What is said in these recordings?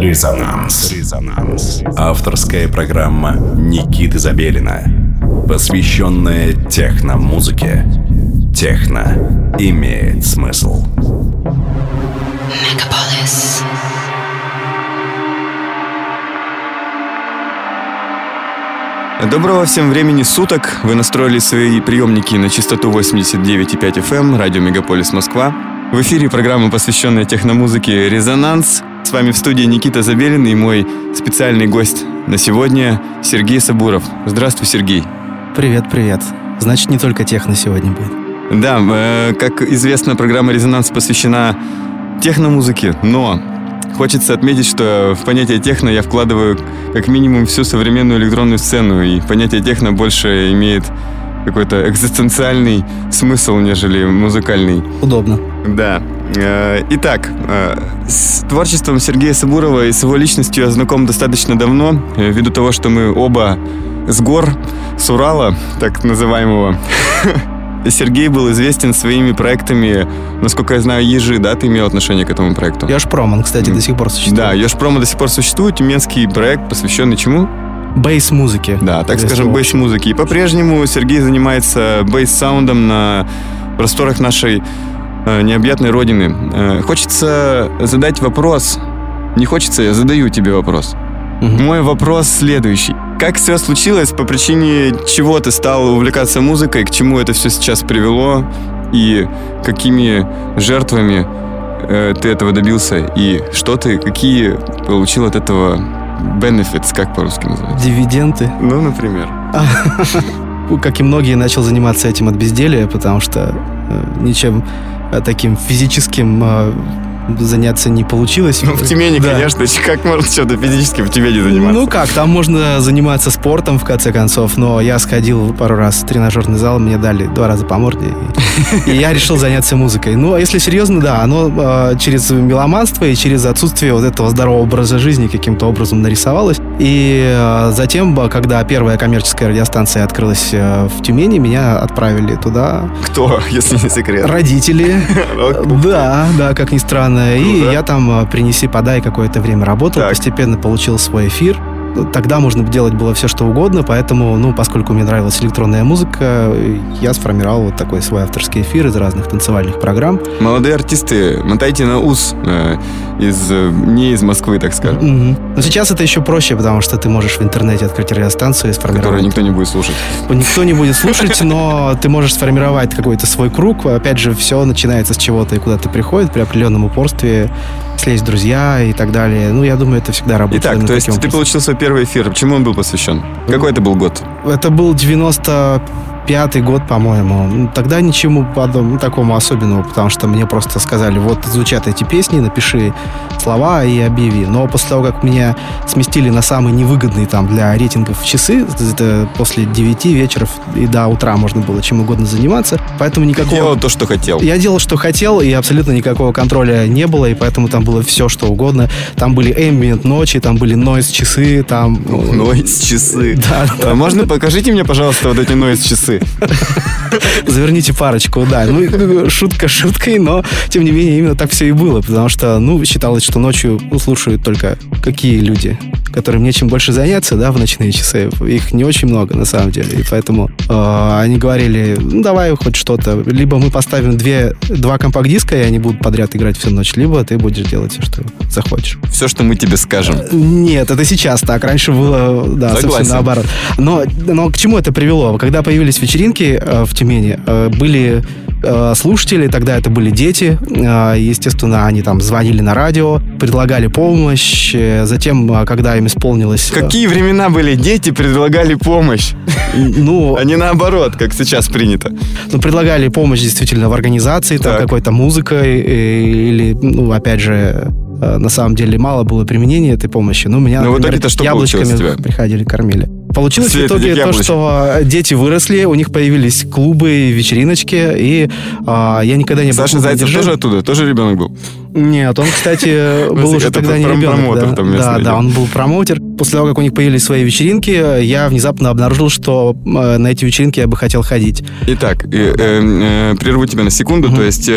Резонанс. Резонанс. Авторская программа Никиты Забелина, посвященная техно-музыке. Техно имеет смысл. Мегаполис. Доброго всем времени суток. Вы настроили свои приемники на частоту 89,5 FM, радио Мегаполис Москва. В эфире программа, посвященная техномузыке «Резонанс». С вами в студии Никита Забелин и мой специальный гость на сегодня Сергей Сабуров. Здравствуй, Сергей. Привет, привет. Значит, не только техно сегодня будет. Да, э, как известно, программа «Резонанс» посвящена техномузыке, но Хочется отметить, что в понятие техно я вкладываю как минимум всю современную электронную сцену, и понятие техно больше имеет какой-то экзистенциальный смысл, нежели музыкальный. Удобно. Да. Э, итак, э, с творчеством Сергея Сабурова и с его личностью я знаком достаточно давно, э, ввиду того, что мы оба с гор, с Урала, так называемого. Сергей был известен своими проектами, насколько я знаю, Ежи, да, ты имел отношение к этому проекту? Ежпром, он, кстати, до сих пор существует. Да, Ежпром до сих пор существует, тюменский проект, посвященный чему? Бейс-музыки. Да, так скажем, бейс-музыки. И по-прежнему Сергей занимается бейс-саундом на просторах нашей э, необъятной родины. Э, хочется задать вопрос. Не хочется, я задаю тебе вопрос. Угу. Мой вопрос следующий. Как все случилось, по причине чего ты стал увлекаться музыкой, к чему это все сейчас привело, и какими жертвами э, ты этого добился, и что ты, какие получил от этого benefits, как по-русски называется? Дивиденды. Ну, например. Как и многие, начал заниматься этим от безделия, потому что э, ничем э, таким физическим э, заняться не получилось. Ну, в Тюмени, да. конечно, как можно что-то физически в Тюмени заниматься? Ну как, там можно заниматься спортом, в конце концов, но я сходил пару раз в тренажерный зал, мне дали два раза по морде, и, я решил заняться музыкой. Ну, а если серьезно, да, оно э, через меломанство и через отсутствие вот этого здорового образа жизни каким-то образом нарисовалось. И э, затем, когда первая коммерческая радиостанция открылась э, в Тюмени, меня отправили туда. Кто, если не секрет? Родители. Да, да, как ни странно и я там а, принеси, подай какое-то время работал, так. постепенно получил свой эфир. Тогда можно делать было все, что угодно, поэтому, ну, поскольку мне нравилась электронная музыка, я сформировал вот такой свой авторский эфир из разных танцевальных программ. Молодые артисты, мотайте на ус э, из, э, не из Москвы, так скажем. Mm-hmm. Но сейчас это еще проще, потому что ты можешь в интернете открыть радиостанцию и сформировать... Которую никто не будет слушать. Никто не будет слушать, но ты можешь сформировать какой-то свой круг. Опять же, все начинается с чего-то и куда-то приходит при определенном упорстве слезть друзья и так далее. Ну, я думаю, это всегда работает. Итак, то есть ты получил свой первый эфир. Чему он был посвящен? Какой это был год? Это был 90 пятый год, по-моему. Ну, тогда ничему подобному, такому особенному, потому что мне просто сказали, вот изучат эти песни, напиши слова и объяви. Но после того, как меня сместили на самые невыгодные там для рейтингов часы, это после 9 вечера и до утра можно было чем угодно заниматься, поэтому никакого... Делал то, что хотел. Я делал, что хотел, и абсолютно никакого контроля не было, и поэтому там было все, что угодно. Там были ambient ночи, там были noise часы, там... Noise часы. Да. А можно покажите мне, пожалуйста, вот эти noise часы? Заверните парочку, да. Ну, шутка шуткой, но, тем не менее, именно так все и было, потому что, ну, считалось, что ночью ну, слушают только какие люди, которым нечем больше заняться, да, в ночные часы. Их не очень много, на самом деле, и поэтому э, они говорили, ну, давай хоть что-то. Либо мы поставим две, два компакт-диска, и они будут подряд играть всю ночь, либо ты будешь делать все, что захочешь. Все, что мы тебе скажем. Нет, это сейчас так. Раньше было, да, Согласен. совсем наоборот. Но, но к чему это привело? Когда появились вечеринки э, в Тюмени э, были э, слушатели, тогда это были дети, естественно, они там звонили на радио, предлагали помощь, затем, когда им исполнилось... Какие времена были? Дети предлагали помощь. Ну... А не наоборот, как сейчас принято. Ну, предлагали помощь действительно в организации, там какой-то музыкой или, ну, опять же, на самом деле мало было применения этой помощи. Ну, меня, Но например, в итоге-то что яблочками приходили, кормили. Получилось в итоге то, что дети выросли, у них появились клубы, вечериночки, и а, я никогда не был... Саша Зайцев тоже оттуда? Тоже ребенок был? Нет, он, кстати, был уже тогда не ребенок. Да, да, он был промоутер. После того, как у них появились свои вечеринки, я внезапно обнаружил, что э, на эти вечеринки я бы хотел ходить. Итак, э, э, прерву тебя на секунду. То есть,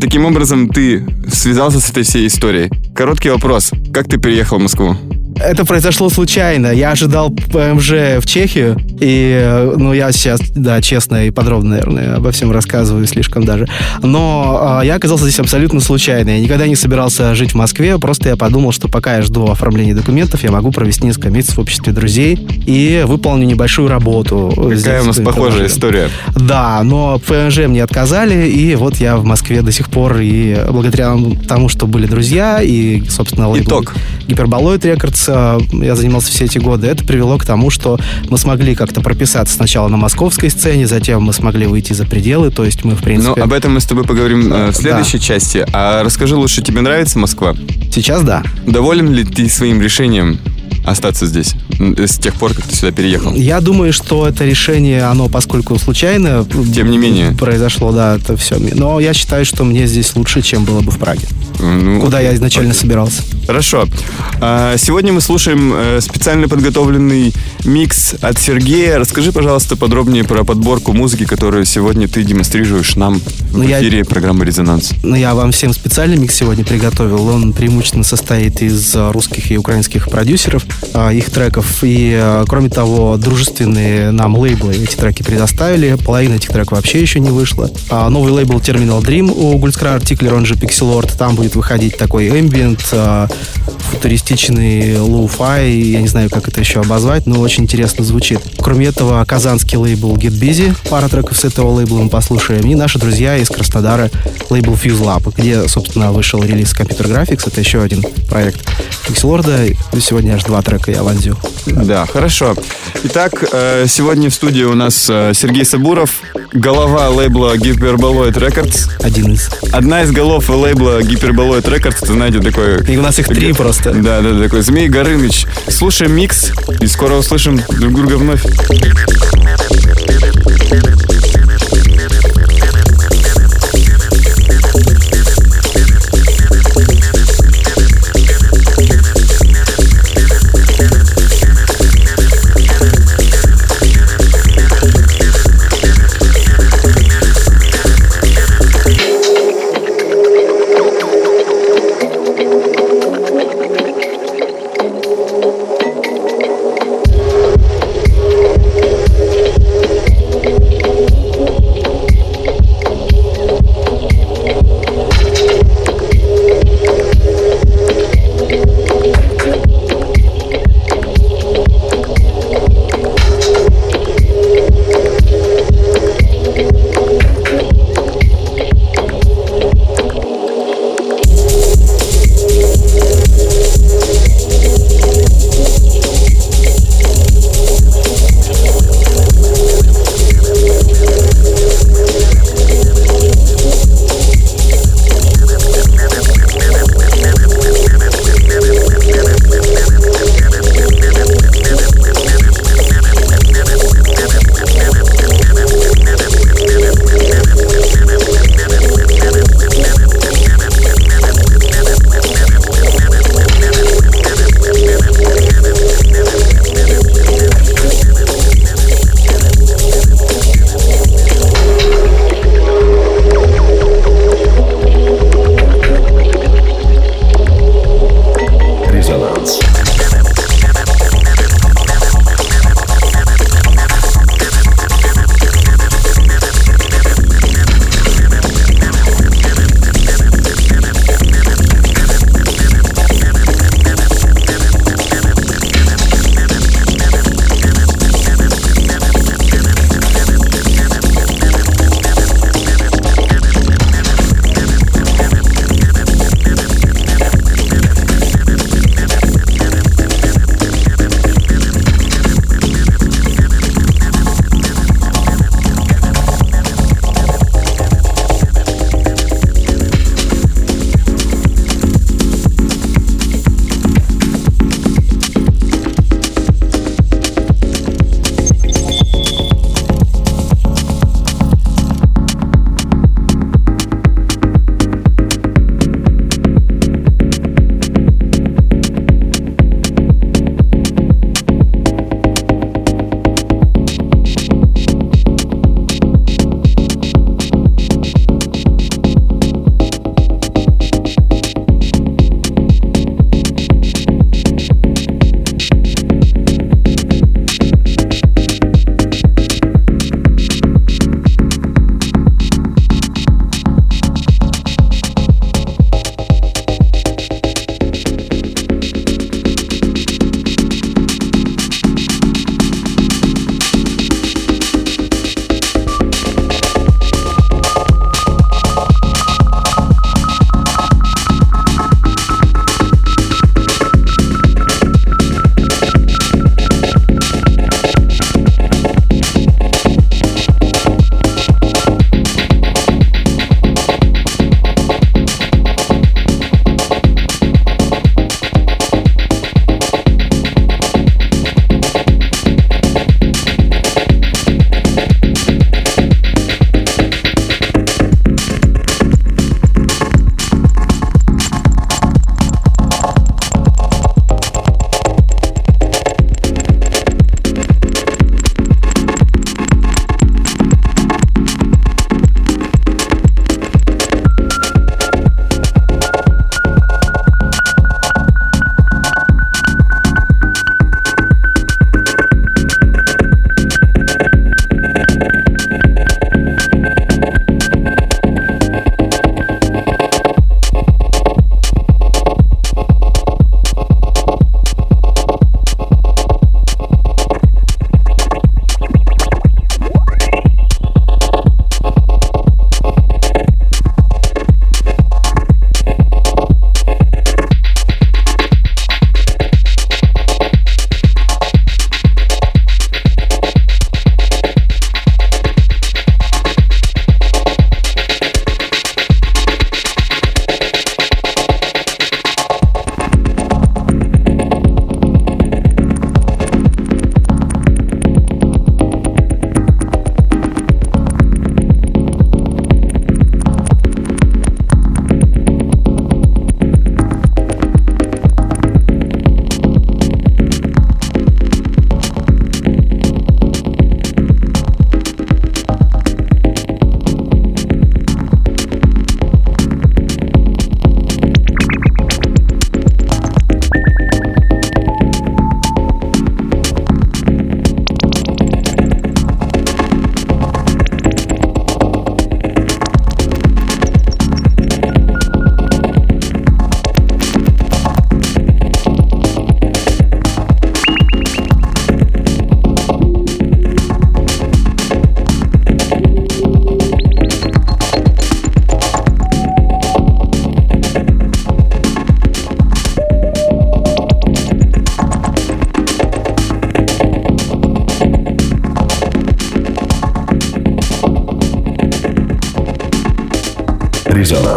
таким образом, ты связался с этой всей историей. Короткий вопрос. Как ты переехал в Москву? Это произошло случайно. Я ожидал ПМЖ в Чехию, и, ну, я сейчас, да, честно и подробно, наверное, обо всем рассказываю слишком даже. Но э, я оказался здесь абсолютно случайно. Я никогда не собирался жить в Москве, просто я подумал, что пока я жду оформления документов, я могу провести несколько месяцев в обществе друзей и выполню небольшую работу. Какая здесь, у нас похожая история. Да, но ПМЖ мне отказали, и вот я в Москве до сих пор, и благодаря тому, что были друзья, и, собственно, лейбл Итог. Гиперболоид Рекордс, я занимался все эти годы, это привело к тому, что мы смогли как-то прописаться сначала на московской сцене, затем мы смогли выйти за пределы, то есть мы, в принципе... Ну, об этом мы с тобой поговорим э, в следующей да. части. А расскажи лучше, тебе нравится Москва? Сейчас да. Доволен ли ты своим решением остаться здесь с тех пор, как ты сюда переехал? Я думаю, что это решение, оно, поскольку случайно... Тем не менее. Произошло, да, это все. Но я считаю, что мне здесь лучше, чем было бы в Праге. Ну, куда я изначально собирался. Хорошо. А, сегодня мы слушаем э, специально подготовленный микс от Сергея. Расскажи, пожалуйста, подробнее про подборку музыки, которую сегодня ты демонстрируешь нам в ну, эфире я... программы «Резонанс». Ну, я вам всем специальный микс сегодня приготовил. Он преимущественно состоит из русских и украинских продюсеров. А, их треков. И, кроме того, дружественные нам лейблы эти треки предоставили. Половина этих треков вообще еще не вышла. А, новый лейбл Terminal Dream у Gultskra Artikler, он же Pixelord. Там будет выходить такой ambient, футуристичный lo-fi. Я не знаю, как это еще обозвать, но очень интересно звучит. Кроме этого, казанский лейбл Get Busy. Пара треков с этого лейбла мы послушаем. И наши друзья из Краснодара лейбл Fuse Lab, где, собственно, вышел релиз Computer Graphics. Это еще один проект Lord. Сегодня аж два трека я ландю. Да, хорошо. Итак, э, сегодня в студии у нас э, Сергей Сабуров, голова лейбла Hyperboloid Records. Один из. Одна из голов лейбла Hyperboloid Records, это, знаете, такой... И у нас их три просто. Да, да, такой Змей Горыныч. Слушаем микс, и скоро услышим друг друга вновь.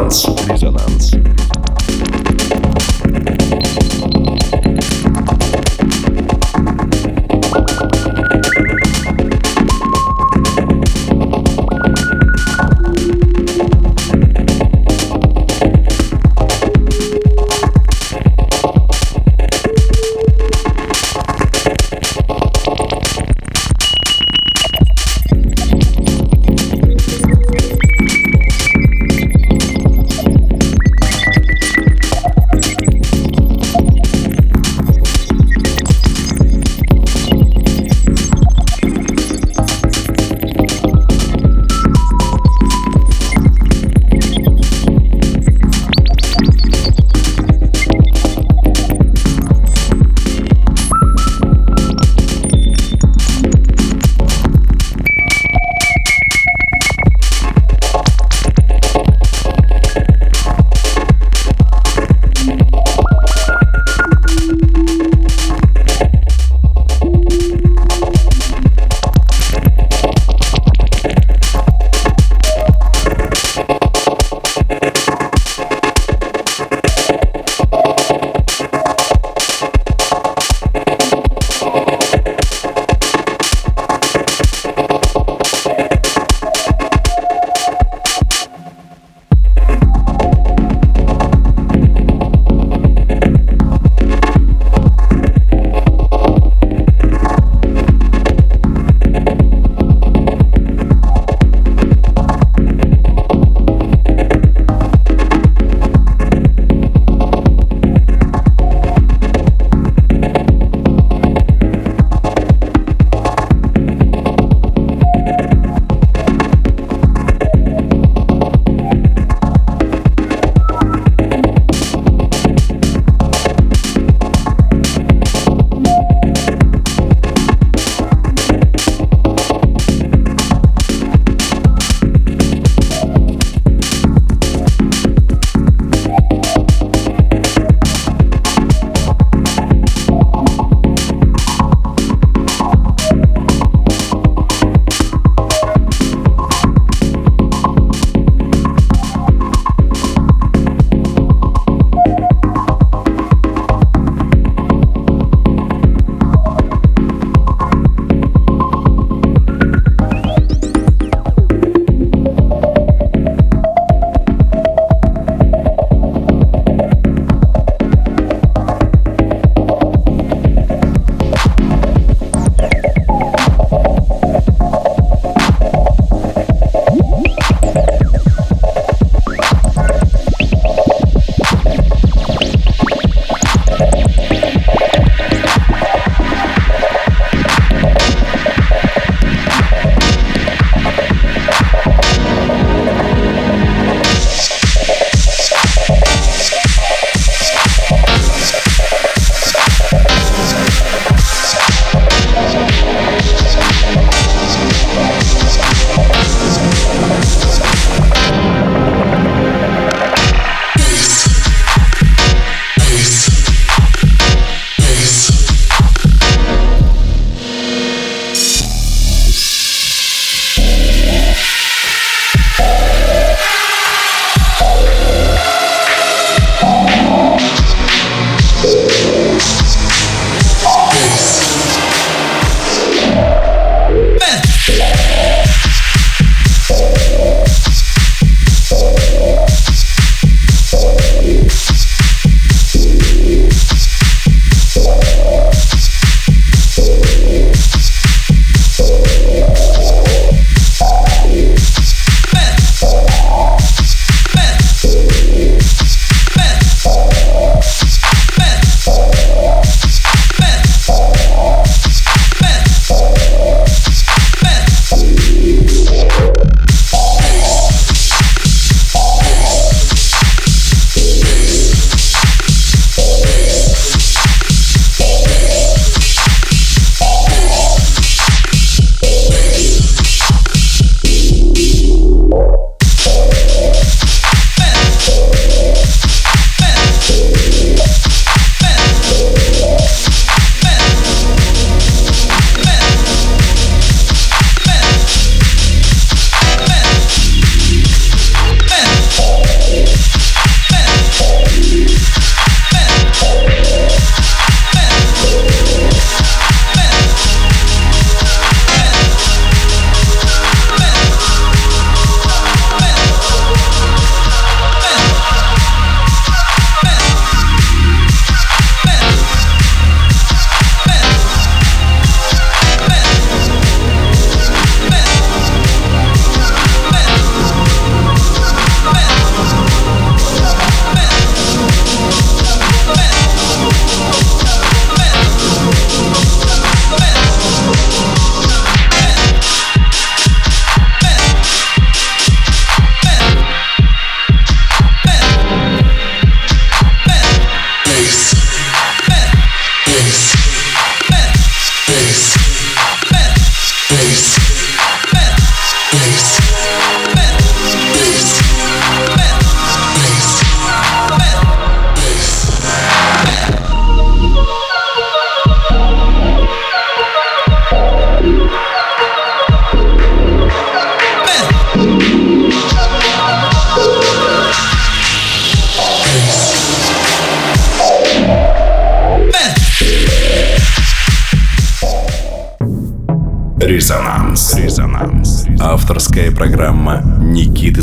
Резонанс.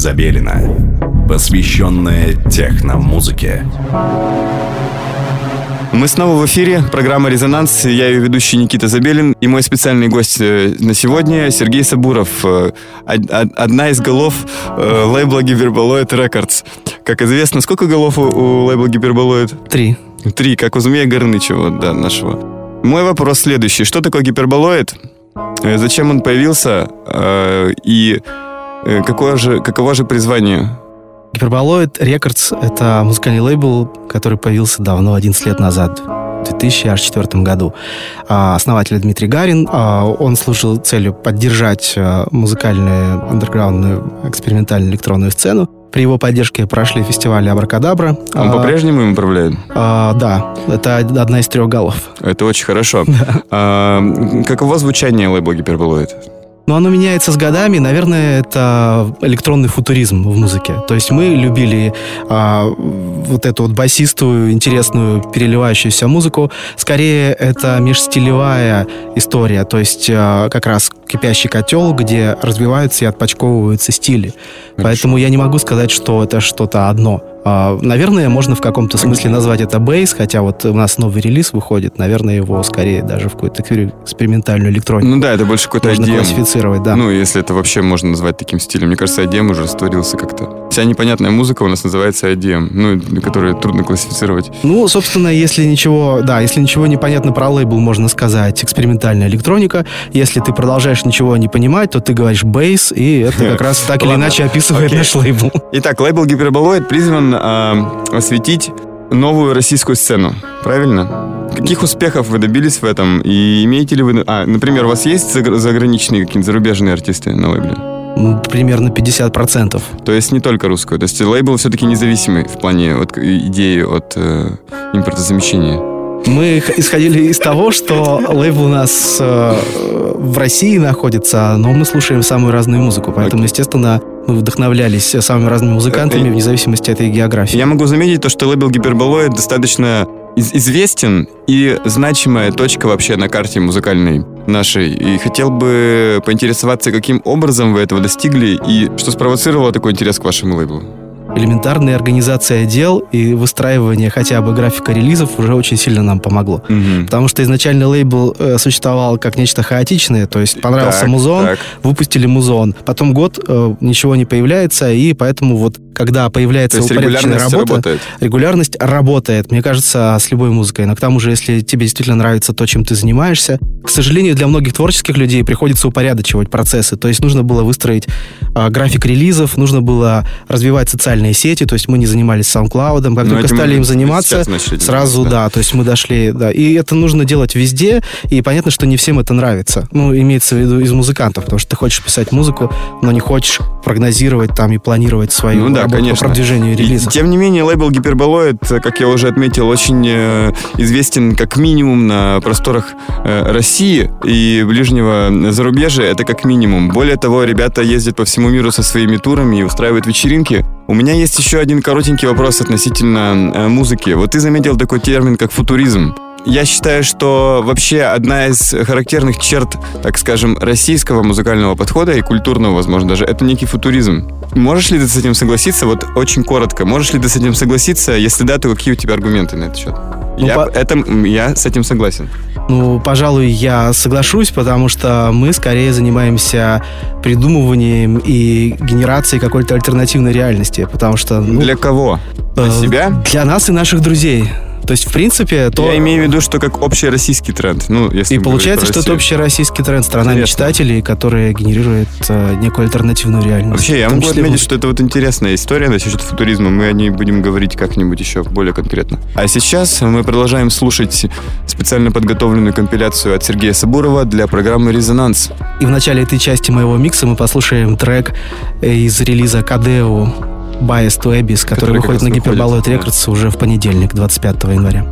Забелина, посвященная техномузыке. Мы снова в эфире. Программа «Резонанс». Я ее ведущий Никита Забелин. И мой специальный гость э, на сегодня Сергей Сабуров. Э, одна из голов э, лейбла Гиперболоид Рекордс. Как известно, сколько голов у, у лейбла Гиперболоид? Три. Три, как у Змея Горнычева, да, нашего. Мой вопрос следующий. Что такое гиперболоид? Зачем он появился? И какое же, каково же призвание Гиперболоид Рекордс — это музыкальный лейбл, который появился давно, 11 лет назад, в 2004 году. А, основатель Дмитрий Гарин. А, он служил целью поддержать а, музыкальную андерграундную экспериментальную электронную сцену. При его поддержке прошли фестивали Абракадабра. Он а, по-прежнему им управляет? А, да, это одна из трех голов. Это очень хорошо. А, каково звучание лейбла Гиперболоид? Но оно меняется с годами. Наверное, это электронный футуризм в музыке. То есть мы любили а, вот эту вот басистую, интересную, переливающуюся музыку. Скорее, это межстилевая история. То есть а, как раз кипящий котел, где развиваются и отпочковываются стили. Хорошо. Поэтому я не могу сказать, что это что-то одно. А, наверное, можно в каком-то смысле назвать это бейс, хотя вот у нас новый релиз выходит, наверное, его скорее даже в какую-то экспериментальную электронику. Ну да, это больше какой-то можно IDM. классифицировать, да. Ну, если это вообще можно назвать таким стилем. Мне кажется, IDM уже растворился как-то. Вся непонятная музыка у нас называется IDM, ну, которую трудно классифицировать. Ну, собственно, если ничего, да, если ничего не понятно про лейбл, можно сказать экспериментальная электроника. Если ты продолжаешь ничего не понимать, то ты говоришь бейс, и это как раз так или иначе описывает наш лейбл. Итак, лейбл Гиперболоид призван э, осветить новую российскую сцену, правильно? Каких успехов вы добились в этом? И имеете ли вы... А, например, у вас есть заграничные какие-нибудь зарубежные артисты на лейбле? Примерно 50%. То есть не только русскую. То есть лейбл все-таки независимый в плане от идеи от э, импортозамещения. Мы исходили из того, что лейбл у нас э, в России находится, но мы слушаем самую разную музыку, поэтому, естественно, мы вдохновлялись самыми разными музыкантами вне зависимости от их географии. Я могу заметить то, что лейбл Гиперболоид достаточно известен и значимая точка вообще на карте музыкальной нашей. И хотел бы поинтересоваться, каким образом вы этого достигли и что спровоцировало такой интерес к вашему лейблу элементарная организация дел и выстраивание хотя бы графика релизов уже очень сильно нам помогло. Угу. Потому что изначально лейбл э, существовал как нечто хаотичное, то есть понравился так, музон, так. выпустили музон. Потом год э, ничего не появляется, и поэтому вот когда появляется упорядоченная работа, работает. регулярность работает, мне кажется, с любой музыкой. Но к тому же, если тебе действительно нравится то, чем ты занимаешься, к сожалению, для многих творческих людей приходится упорядочивать процессы. То есть нужно было выстроить э, график релизов, нужно было развивать социальные социальные сети, то есть мы не занимались SoundCloud, как Но только стали им заниматься, сразу, да. да, то есть мы дошли, да, и это нужно делать везде, и понятно, что не всем это нравится, ну, имеется в виду из музыкантов, потому что ты хочешь писать музыку, но не хочешь прогнозировать там и планировать свою ну, да, работу конечно. по продвижению релиза. Тем не менее, лейбл Гиперболоид, как я уже отметил, очень э, известен как минимум на просторах э, России и ближнего зарубежья, это как минимум. Более того, ребята ездят по всему миру со своими турами и устраивают вечеринки. У меня есть еще один коротенький вопрос относительно э, музыки. Вот ты заметил такой термин, как футуризм. Я считаю, что вообще одна из характерных черт, так скажем, российского музыкального подхода и культурного, возможно, даже, это некий футуризм. Можешь ли ты с этим согласиться? Вот очень коротко. Можешь ли ты с этим согласиться? Если да, то какие у тебя аргументы на этот счет? Ну, я, по... это, я с этим согласен. Ну, пожалуй, я соглашусь, потому что мы скорее занимаемся придумыванием и генерацией какой-то альтернативной реальности, потому что... Ну, Для кого? Для э, себя? Для нас и наших друзей. То есть, в принципе, то... Я имею в виду, что как общероссийский тренд. Ну, если и получается, что это общероссийский тренд. Страна Интересно. мечтателей, которая генерирует э, некую альтернативную реальность. Вообще, я могу отметить, что это вот интересная история насчет футуризма. Мы о ней будем говорить как-нибудь еще более конкретно. А сейчас мы продолжаем слушать специально подготовленную компиляцию от Сергея Сабурова для программы «Резонанс». И в начале этой части моего микса мы послушаем трек из релиза «Кадео» Bias to Abyss, который, который выходит на Hyperboloid Records уже в понедельник, 25 января.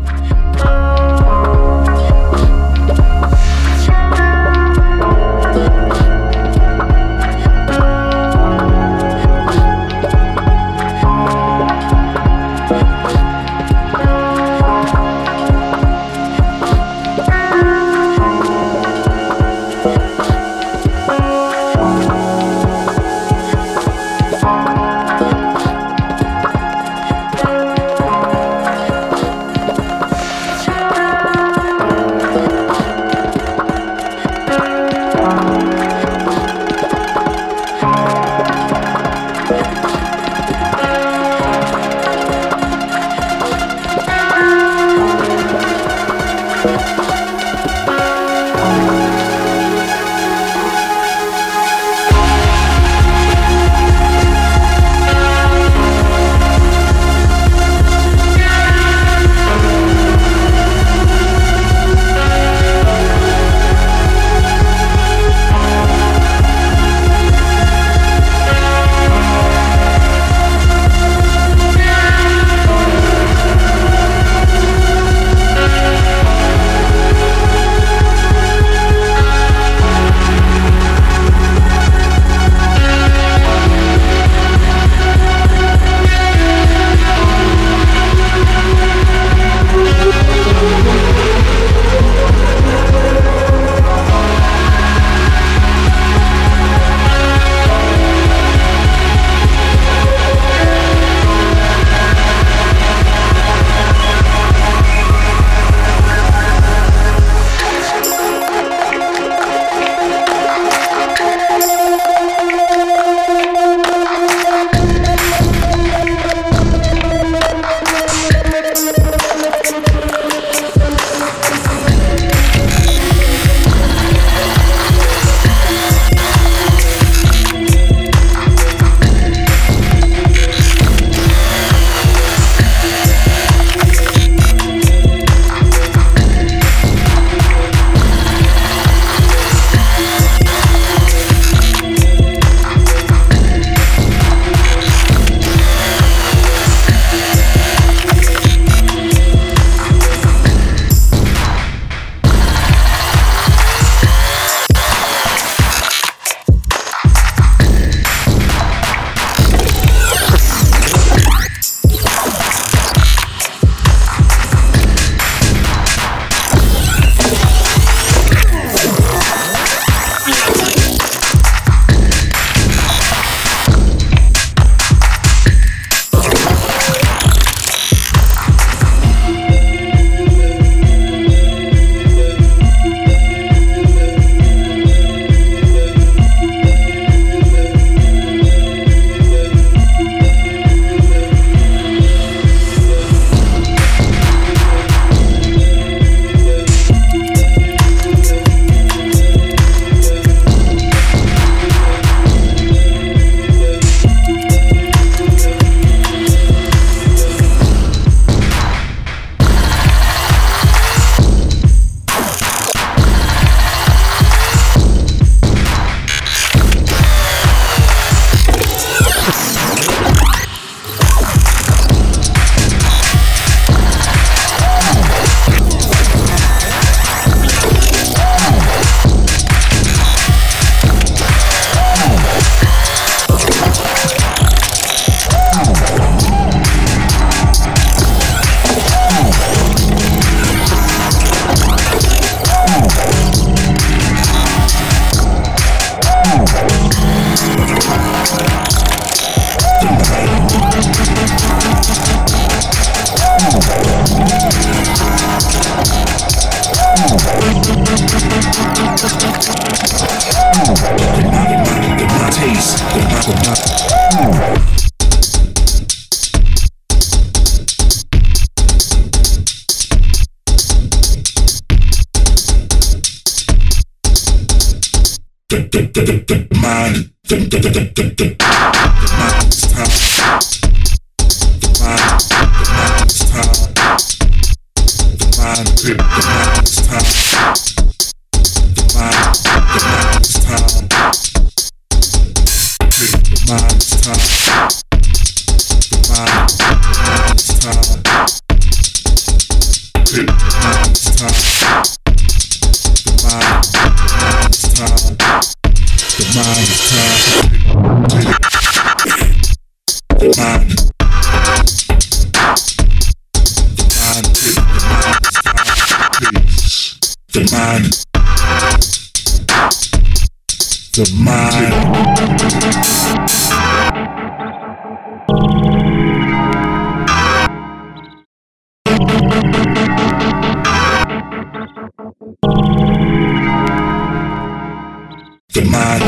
the man.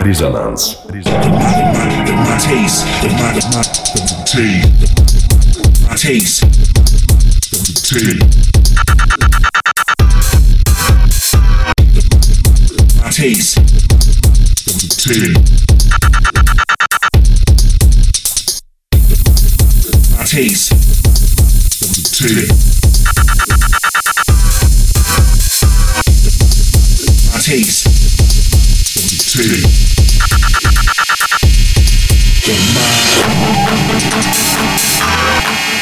Resonance. The man, the man, taste, the man, the man, the taste, the. Taste, the. taste. Taste. Your mind.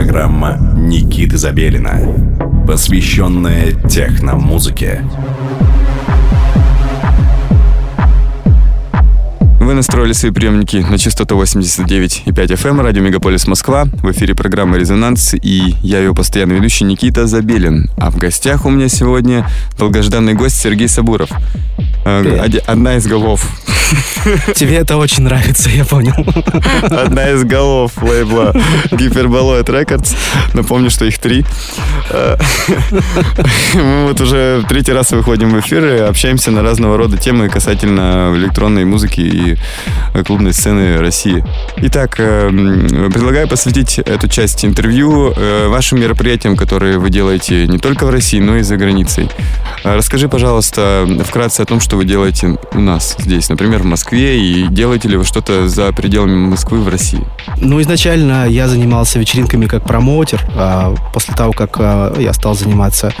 Программа Никиты Забелина, посвященная техномузыке. Вы настроили свои приемники на частоту 89,5 FM, радио Мегаполис Москва. В эфире программа «Резонанс» и я ее постоянный ведущий Никита Забелин. А в гостях у меня сегодня долгожданный гость Сергей Сабуров. Э, Одна из голов. Тебе это очень нравится, я понял. Одна из голов лейбла Гиперболоид Records. Напомню, что их три. Э, Мы вот уже третий раз выходим в эфир и общаемся на разного рода темы касательно электронной музыки и э, клубной сцены России. Итак, э, предлагаю посвятить эту часть интервью вашим мероприятиям, которые вы делаете не только в России, но и за границей. Расскажи, пожалуйста, вкратце о том, что вы делаете у нас здесь, например, в Москве, и делаете ли вы что-то за пределами Москвы в России? Ну, изначально я занимался вечеринками как промоутер. а после того, как а, я стал заниматься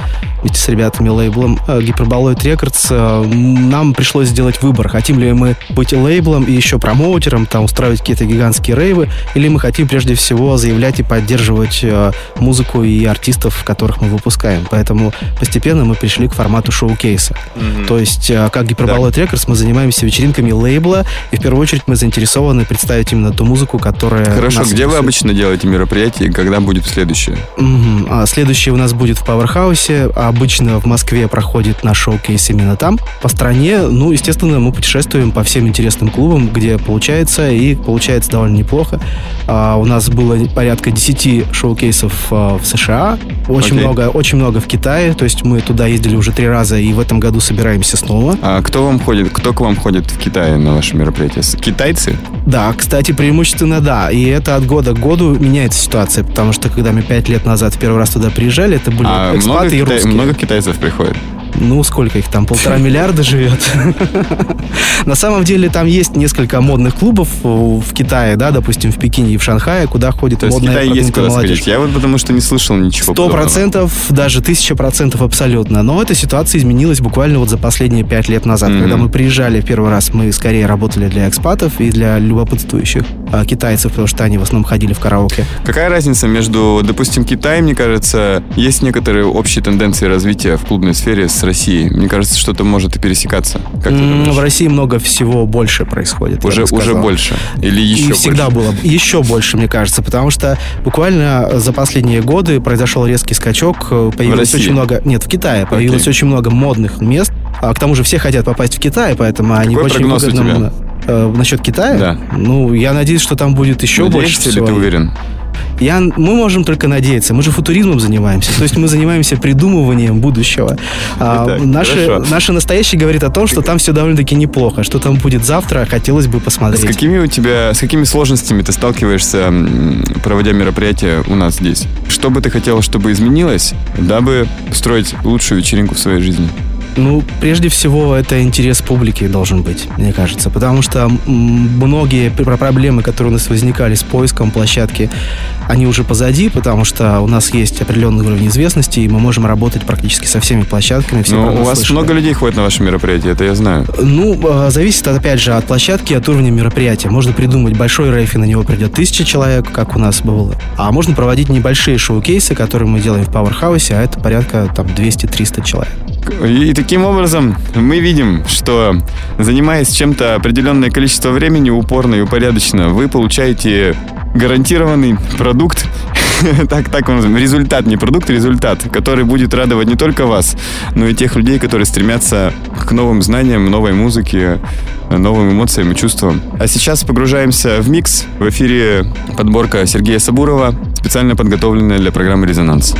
вместе с ребятами лейблом Hyperboloid Records, а, м, нам пришлось сделать выбор. Хотим ли мы быть лейблом и еще промоутером, там устраивать какие-то гигантские рейвы, или мы хотим прежде всего заявлять и поддерживать музыку и артистов, которых мы выпускаем. Поэтому постепенно мы пришли к формату шоу-кейса. То есть, как Hyperboloid Records, мы занимаемся вечеринками лейбла, и в первую очередь мы заинтересованы представить именно ту музыку, которая Хорошо, где вы обычно делаете мероприятия и когда будет следующее? Мгм. А следующее у нас будет в Пауэрхаусе. А Обычно в Москве проходит наш шоу-кейс именно там. По стране, ну, естественно, мы путешествуем по всем интересным клубам, где получается, и получается довольно неплохо. А, у нас было порядка 10 шоу-кейсов а, в США, очень Окей. много, очень много в Китае, то есть мы туда ездили уже три раза, и в этом году собираемся снова. А кто вам ходит, кто к вам ходит в Китае на ваши мероприятия? С- Китайцы? Да, кстати, преимущественно да. И это от года к году меняется ситуация, потому что когда мы пять лет назад в первый раз туда приезжали, это были А много, экспаты и китай- русские. много китайцев приходит? Ну, сколько их там? Полтора миллиарда живет. На самом деле там есть несколько модных клубов э, в Китае, да, допустим, в Пекине и в Шанхае, куда ходит То есть модная Китае есть куда молодежь. сходить? Я вот потому что не слышал ничего Сто процентов, даже тысяча процентов абсолютно. Но эта ситуация изменилась буквально вот за последние пять лет назад. Когда мы приезжали в первый раз, мы скорее работали для экспатов и для любопытствующих а, китайцев, потому что они в основном ходили в караоке. Какая разница между, допустим, Китаем, мне кажется, есть некоторые общие тенденции развития в клубной сфере с Россией. Мне кажется, что-то может и пересекаться. Как думаешь? В России много всего больше происходит. Уже, уже больше? Или еще и всегда больше? было еще больше, мне кажется, потому что буквально за последние годы произошел резкий скачок, э, появилось России? очень много, нет, в Китае появилось Окей. очень много модных мест, а к тому же все хотят попасть в Китай, поэтому они Какой очень прогноз у выгодно- тебя? Э, насчет Китая? Да. Ну, я надеюсь, что там будет еще больше Надеешься или всего. ты уверен? Я, мы можем только надеяться. Мы же футуризмом занимаемся. То есть мы занимаемся придумыванием будущего. А, Итак, наше, хорошо. наше настоящее говорит о том, что там все довольно-таки неплохо. Что там будет завтра, хотелось бы С посмотреть. какими у тебя, с какими сложностями ты сталкиваешься, проводя мероприятия у нас здесь? Что бы ты хотел, чтобы изменилось, дабы строить лучшую вечеринку в своей жизни? Ну, прежде всего, это интерес публики должен быть, мне кажется. Потому что многие пр- проблемы, которые у нас возникали с поиском площадки, они уже позади, потому что у нас есть определенный уровень известности, и мы можем работать практически со всеми площадками. Все Ну, про у вас слышали. много людей ходит на ваши мероприятия, это я знаю. Ну, э, зависит, опять же, от площадки, от уровня мероприятия. Можно придумать большой рейф, и на него придет тысяча человек, как у нас было. А можно проводить небольшие шоу-кейсы, которые мы делаем в Пауэрхаусе, а это порядка там 200-300 человек. И таким образом мы видим, что занимаясь чем-то определенное количество времени упорно и упорядоченно, вы получаете гарантированный продукт, так, так он результат, не продукт, а результат, который будет радовать не только вас, но и тех людей, которые стремятся к новым знаниям, новой музыке, новым эмоциям и чувствам. А сейчас погружаемся в микс. В эфире подборка Сергея Сабурова, специально подготовленная для программы «Резонанс».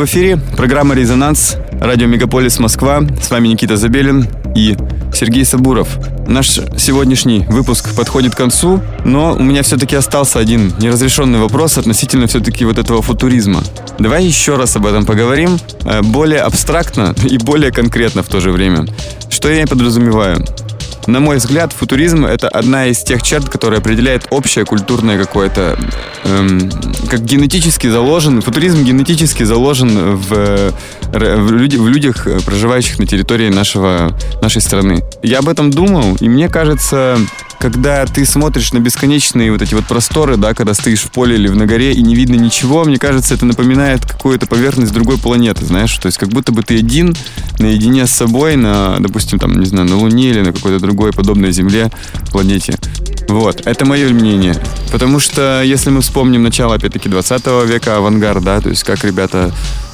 В эфире. Программа «Резонанс». Радио «Мегаполис Москва». С вами Никита Забелин и Сергей Сабуров. Наш сегодняшний выпуск подходит к концу, но у меня все-таки остался один неразрешенный вопрос относительно все-таки вот этого футуризма. Давай еще раз об этом поговорим, э, более абстрактно и более конкретно в то же время. Что я подразумеваю? На мой взгляд, футуризм — это одна из тех черт, которая определяет общее культурное какое-то... Эм, как генетически заложен... Футуризм генетически заложен в, в, люди, в людях, проживающих на территории нашего, нашей страны. Я об этом думал, и мне кажется, когда ты смотришь на бесконечные вот эти вот просторы, да, когда стоишь в поле или в на горе и не видно ничего, мне кажется, это напоминает какую-то поверхность другой планеты, знаешь, то есть как будто бы ты один, наедине с собой, на, допустим, там, не знаю, на Луне или на какой-то другой подобной Земле планете. Вот, это мое мнение. Потому что, если мы вспомним начало, опять-таки, 20 века, авангард, да, то есть как ребята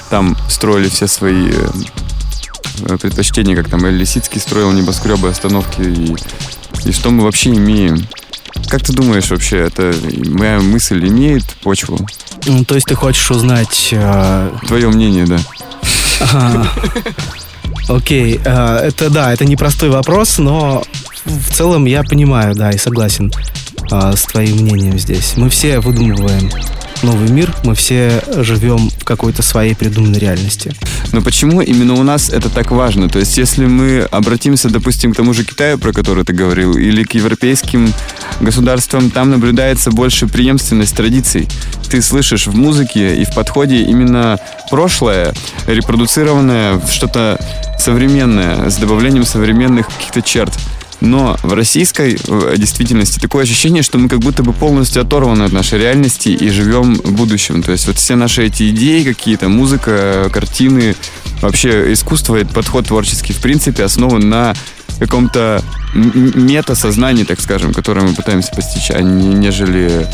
там строили все свои э, предпочтения, как там Эль Лисицкий строил небоскребы, остановки и и что мы вообще имеем. Как ты думаешь вообще, это моя мысль имеет почву? Ну, то есть ты хочешь узнать... Э... Твое мнение, да. Окей, э, это да, это непростой вопрос, но в целом я понимаю, да, и согласен э, с твоим мнением здесь. Мы все выдумываем новый мир, мы все живем в какой-то своей придуманной реальности. Но почему именно у нас это так важно? То есть, если мы обратимся, допустим, к тому же Китаю, про который ты говорил, или к европейским государствам, там наблюдается больше преемственность традиций. Ты слышишь в музыке и в подходе именно прошлое, репродуцированное в что-то современное, с добавлением современных каких-то черт. Но в российской действительности такое ощущение, что мы как будто бы полностью оторваны от нашей реальности и живем в будущем. То есть вот все наши эти идеи какие-то, музыка, картины, вообще искусство, подход творческий, в принципе, основан на каком-то мета-сознании, так скажем, которое мы пытаемся постичь, а не нежели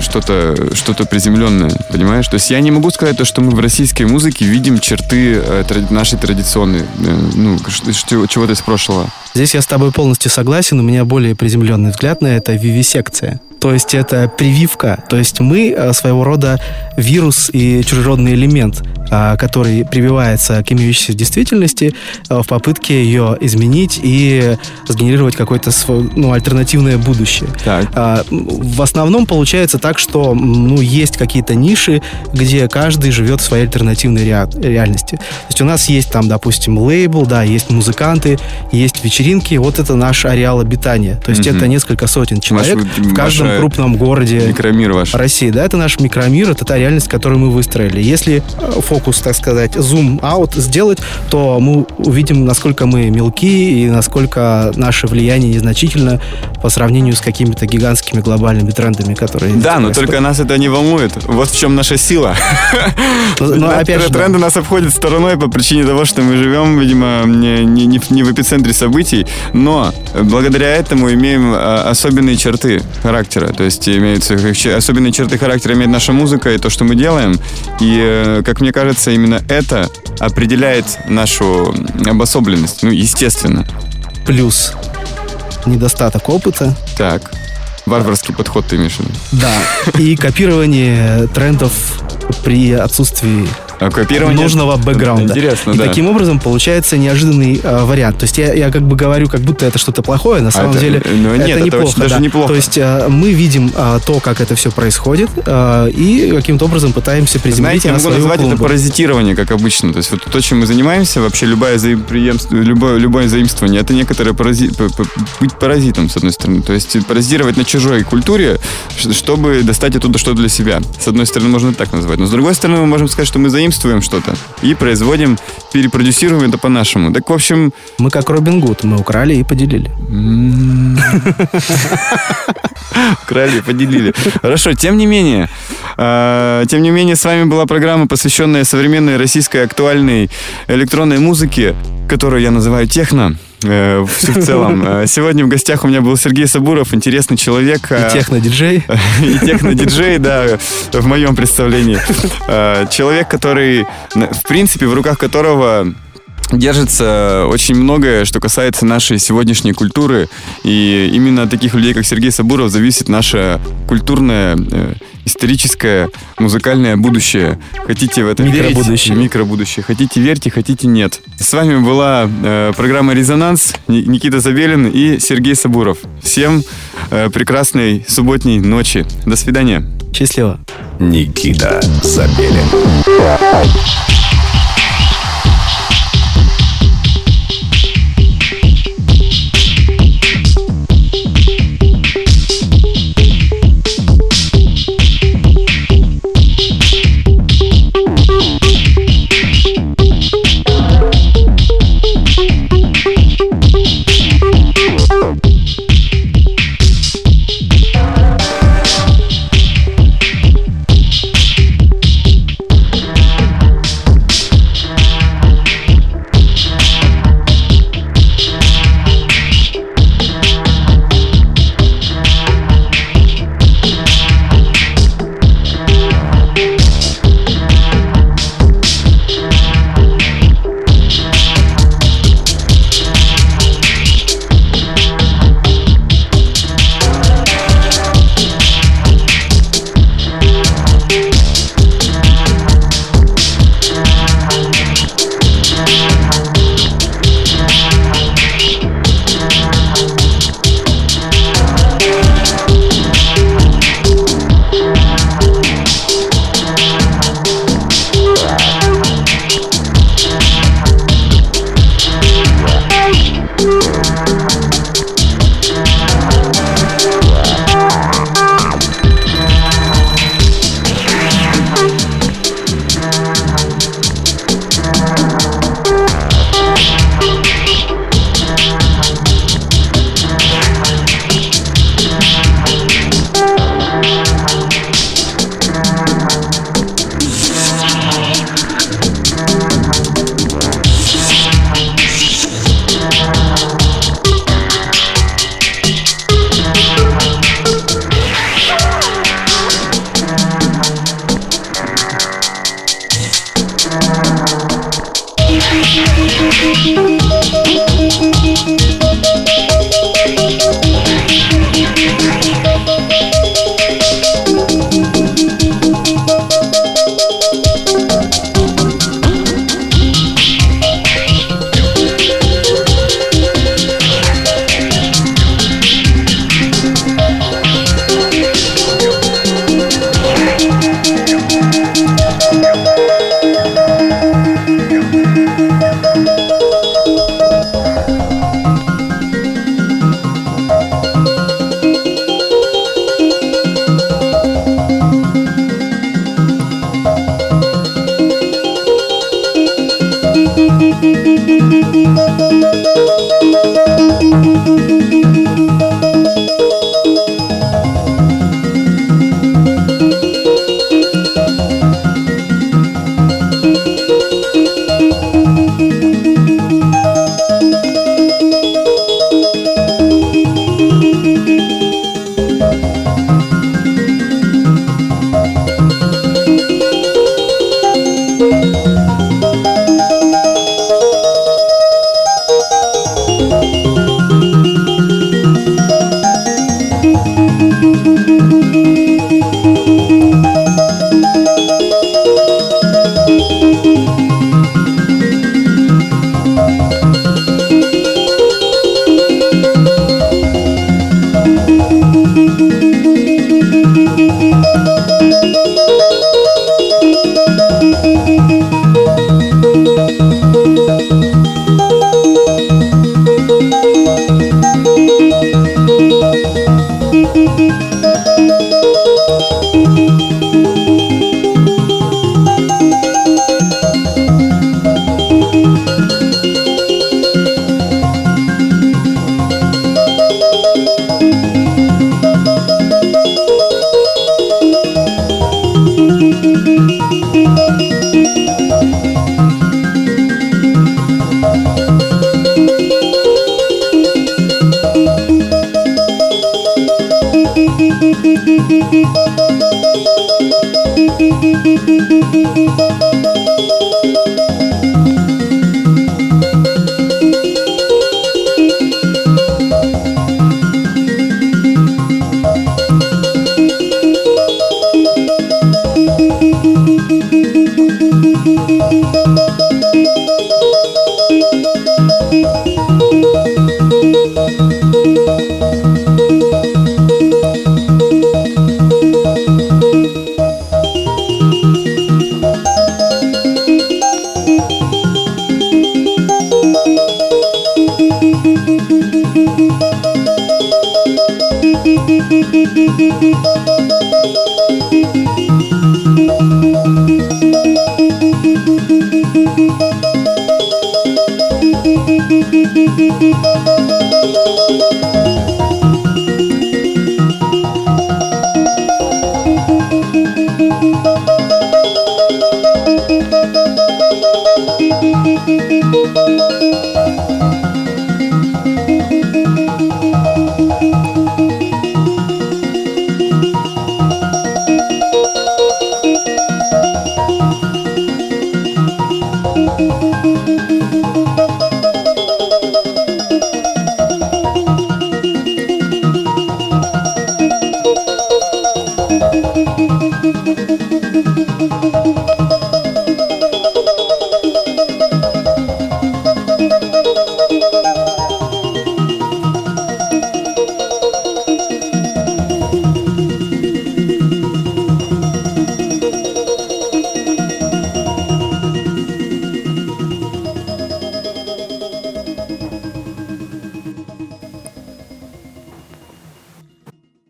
что-то что приземленное, понимаешь? То есть я не могу сказать то, что мы в российской музыке видим черты э, нашей традиционной, э, ну, чего-то из прошлого. Здесь я с тобой полностью согласен, у меня более приземленный взгляд на это вивисекция. То есть это прививка. То есть мы э, своего рода вирус и чужеродный элемент, э, который прививается к имеющейся действительности э, в попытке ее изменить и сгенерировать какое-то ну, альтернативное будущее. Так. А, в основном получается так, что ну, есть какие-то ниши, где каждый живет в своей альтернативной реальности. То есть у нас есть там, допустим, лейбл, да, есть музыканты, есть вечеринки. Вот это наш ареал обитания. То есть mm-hmm. это несколько сотен человек Ваш, в каждом крупном городе микромир ваш. России. Да, это наш микромир, это та реальность, которую мы выстроили. Если э, фокус, так сказать, зум-аут сделать, то мы увидим, насколько мы мелки и насколько наше влияние незначительно по сравнению с какими-то гигантскими глобальными трендами, которые... Да, но только нас это не волнует. Вот в чем наша сила. Но, ну, ну, опять же, тренды нас обходят стороной по причине того, что мы живем, видимо, не, не, не в эпицентре событий, но благодаря этому имеем а, особенные черты характера. То есть имеются особенные черты характера имеет наша музыка и то, что мы делаем. И, э, как мне кажется, именно это определяет нашу обособленность. Ну, естественно. Плюс недостаток опыта. Так. Варварский подход ты имеешь в виду? Да. И копирование трендов при отсутствии копирование нужного бэкграунда. Интересно, и да. таким образом получается неожиданный э, вариант. То есть я, я как бы говорю, как будто это что-то плохое, на самом а деле это, ну, нет, это неплохо. даже да. неплохо. То есть э, мы видим э, то, как это все происходит, э, и каким-то образом пытаемся приземлить Знаете, я могу назвать клумбу. это паразитирование, как обычно. То есть вот то, чем мы занимаемся, вообще любое, заимство, любое, любое заимствование, это некоторое парази, быть паразитом, с одной стороны. То есть паразитировать на чужой культуре, чтобы достать оттуда что-то для себя. С одной стороны, можно так назвать. Но с другой стороны, мы можем сказать, что мы заимствуем что-то и производим, перепродюсируем это по-нашему. Так, в общем... Мы как Робин Гуд, мы украли и поделили. Украли и поделили. Хорошо, тем не менее, а, тем не менее, с вами была программа, посвященная современной российской актуальной электронной музыке, которую я называю техно э, в целом. Э, сегодня в гостях у меня был Сергей Сабуров, интересный человек. И техно-диджей. И техно-диджей, да, в моем представлении. Человек, который, в принципе, в руках которого держится очень многое, что касается нашей сегодняшней культуры. И именно от таких людей, как Сергей Сабуров, зависит наше культурное, э, историческое, музыкальное будущее. Хотите в это Микробудущее. верить? Микробудущее. Хотите верьте, хотите нет. С вами была э, программа «Резонанс», Ни- Никита Забелин и Сергей Сабуров. Всем э, прекрасной субботней ночи. До свидания. Счастливо. Никита Забелин.